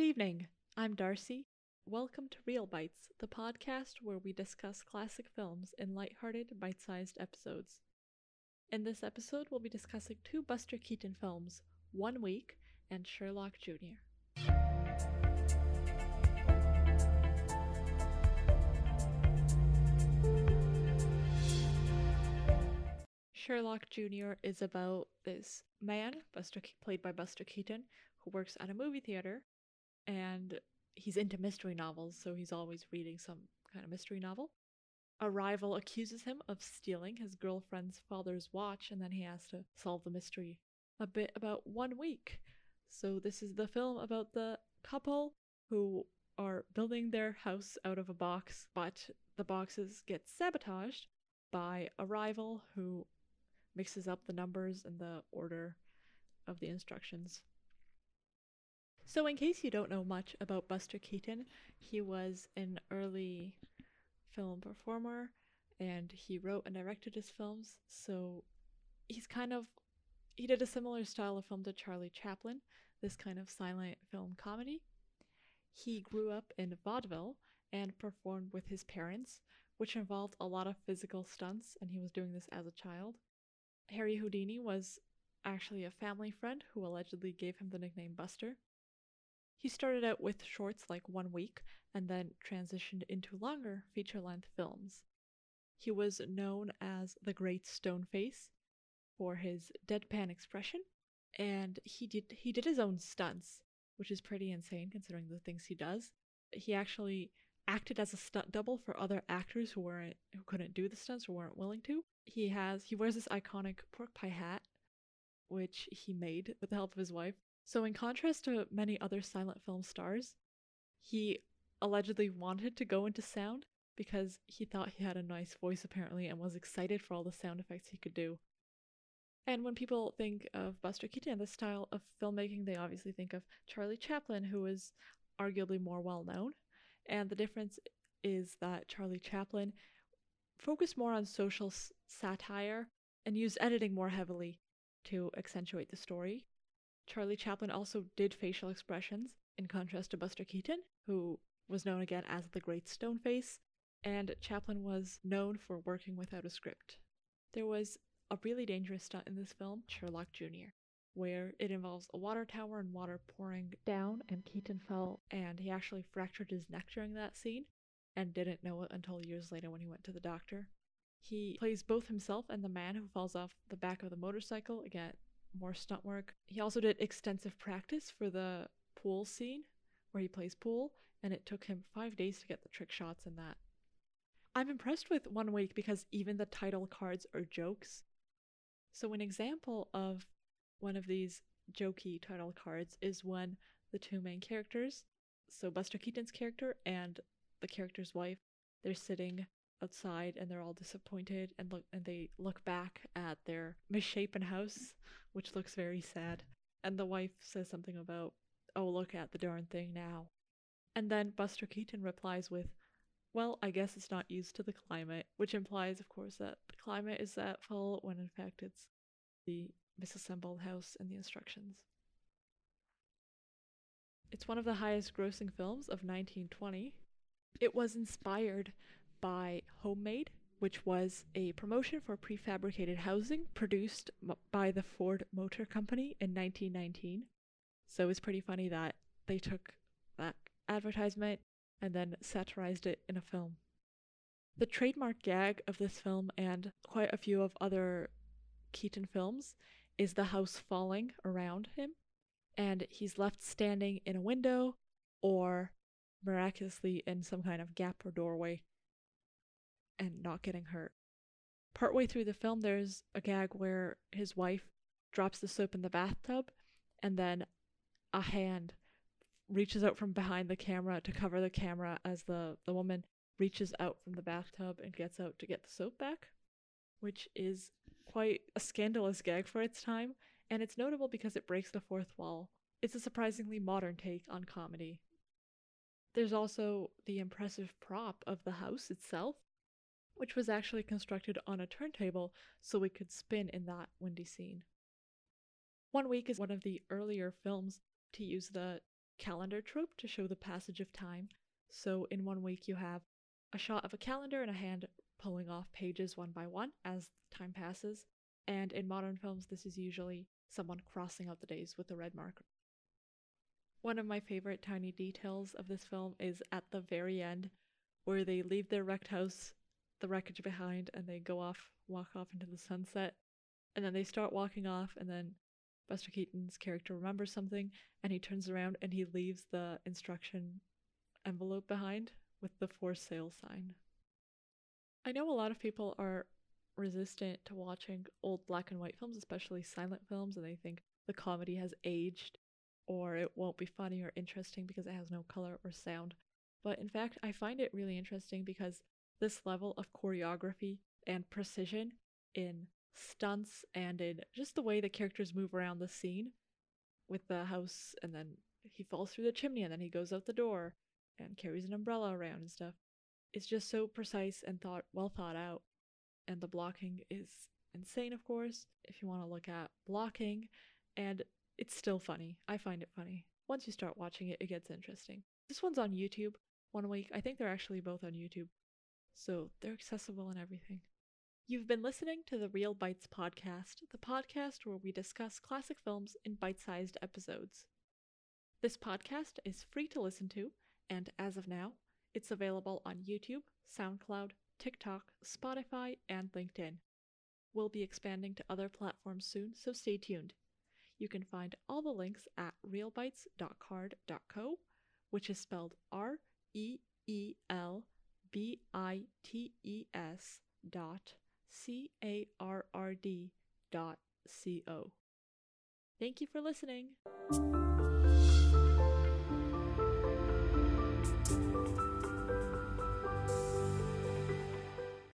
Good evening. I'm Darcy. Welcome to Reel Bites, the podcast where we discuss classic films in lighthearted, bite sized episodes. In this episode, we'll be discussing two Buster Keaton films One Week and Sherlock Jr. Sherlock Jr. is about this man, Buster played by Buster Keaton, who works at a movie theater and he's into mystery novels, so he's always reading some kind of mystery novel. A rival accuses him of stealing his girlfriend's father's watch, and then he has to solve the mystery a bit about one week. So, this is the film about the couple who are building their house out of a box, but the boxes get sabotaged by a rival who mixes up the numbers and the order of the instructions. So, in case you don't know much about Buster Keaton, he was an early film performer and he wrote and directed his films. So, he's kind of he did a similar style of film to Charlie Chaplin, this kind of silent film comedy. He grew up in vaudeville and performed with his parents, which involved a lot of physical stunts, and he was doing this as a child. Harry Houdini was actually a family friend who allegedly gave him the nickname Buster. He started out with shorts like One Week and then transitioned into longer feature length films. He was known as the Great Stone Face for his deadpan expression, and he did he did his own stunts, which is pretty insane considering the things he does. He actually acted as a stunt double for other actors who weren't who couldn't do the stunts or weren't willing to. He has he wears this iconic pork pie hat, which he made with the help of his wife, so, in contrast to many other silent film stars, he allegedly wanted to go into sound because he thought he had a nice voice apparently and was excited for all the sound effects he could do. And when people think of Buster Keaton and this style of filmmaking, they obviously think of Charlie Chaplin, who is arguably more well known. And the difference is that Charlie Chaplin focused more on social s- satire and used editing more heavily to accentuate the story. Charlie Chaplin also did facial expressions, in contrast to Buster Keaton, who was known again as the Great Stone Face, and Chaplin was known for working without a script. There was a really dangerous stunt in this film, Sherlock Jr., where it involves a water tower and water pouring down, and Keaton fell and he actually fractured his neck during that scene and didn't know it until years later when he went to the doctor. He plays both himself and the man who falls off the back of the motorcycle. Again, more stunt work. He also did extensive practice for the pool scene where he plays pool, and it took him five days to get the trick shots in that. I'm impressed with One Week because even the title cards are jokes. So, an example of one of these jokey title cards is when the two main characters, so Buster Keaton's character and the character's wife, they're sitting outside and they're all disappointed and look and they look back at their misshapen house which looks very sad. And the wife says something about oh look at the darn thing now. And then buster keaton replies with well i guess it's not used to the climate which implies of course that the climate is at fault when in fact it's the misassembled house and the instructions. It's one of the highest grossing films of 1920 it was inspired by Homemade, which was a promotion for prefabricated housing produced by the Ford Motor Company in 1919. So it's pretty funny that they took that advertisement and then satirized it in a film. The trademark gag of this film and quite a few of other Keaton films is the house falling around him, and he's left standing in a window or miraculously in some kind of gap or doorway and not getting hurt. Partway through the film, there's a gag where his wife drops the soap in the bathtub, and then a hand reaches out from behind the camera to cover the camera as the, the woman reaches out from the bathtub and gets out to get the soap back, which is quite a scandalous gag for its time, and it's notable because it breaks the fourth wall. It's a surprisingly modern take on comedy. There's also the impressive prop of the house itself, which was actually constructed on a turntable so we could spin in that windy scene. One Week is one of the earlier films to use the calendar trope to show the passage of time. So in one week, you have a shot of a calendar and a hand pulling off pages one by one as time passes. And in modern films, this is usually someone crossing out the days with a red marker. One of my favorite tiny details of this film is at the very end, where they leave their wrecked house, the wreckage behind, and they go off, walk off into the sunset. And then they start walking off, and then Buster Keaton's character remembers something, and he turns around and he leaves the instruction envelope behind with the for sale sign. I know a lot of people are resistant to watching old black and white films, especially silent films, and they think the comedy has aged or it won't be funny or interesting because it has no color or sound. But in fact, I find it really interesting because this level of choreography and precision in stunts and in just the way the characters move around the scene with the house and then he falls through the chimney and then he goes out the door and carries an umbrella around and stuff. It's just so precise and thought well thought out. And the blocking is insane, of course, if you want to look at blocking, and it's still funny. I find it funny. Once you start watching it, it gets interesting. This one's on YouTube one week. I think they're actually both on YouTube. So they're accessible and everything. You've been listening to the Reel Bites podcast, the podcast where we discuss classic films in bite sized episodes. This podcast is free to listen to, and as of now, it's available on YouTube, SoundCloud, TikTok, Spotify, and LinkedIn. We'll be expanding to other platforms soon, so stay tuned. You can find all the links at reelbites.carrd.co, which is spelled R E E L B I T E S dot C A R R D dot C O. Thank you for listening.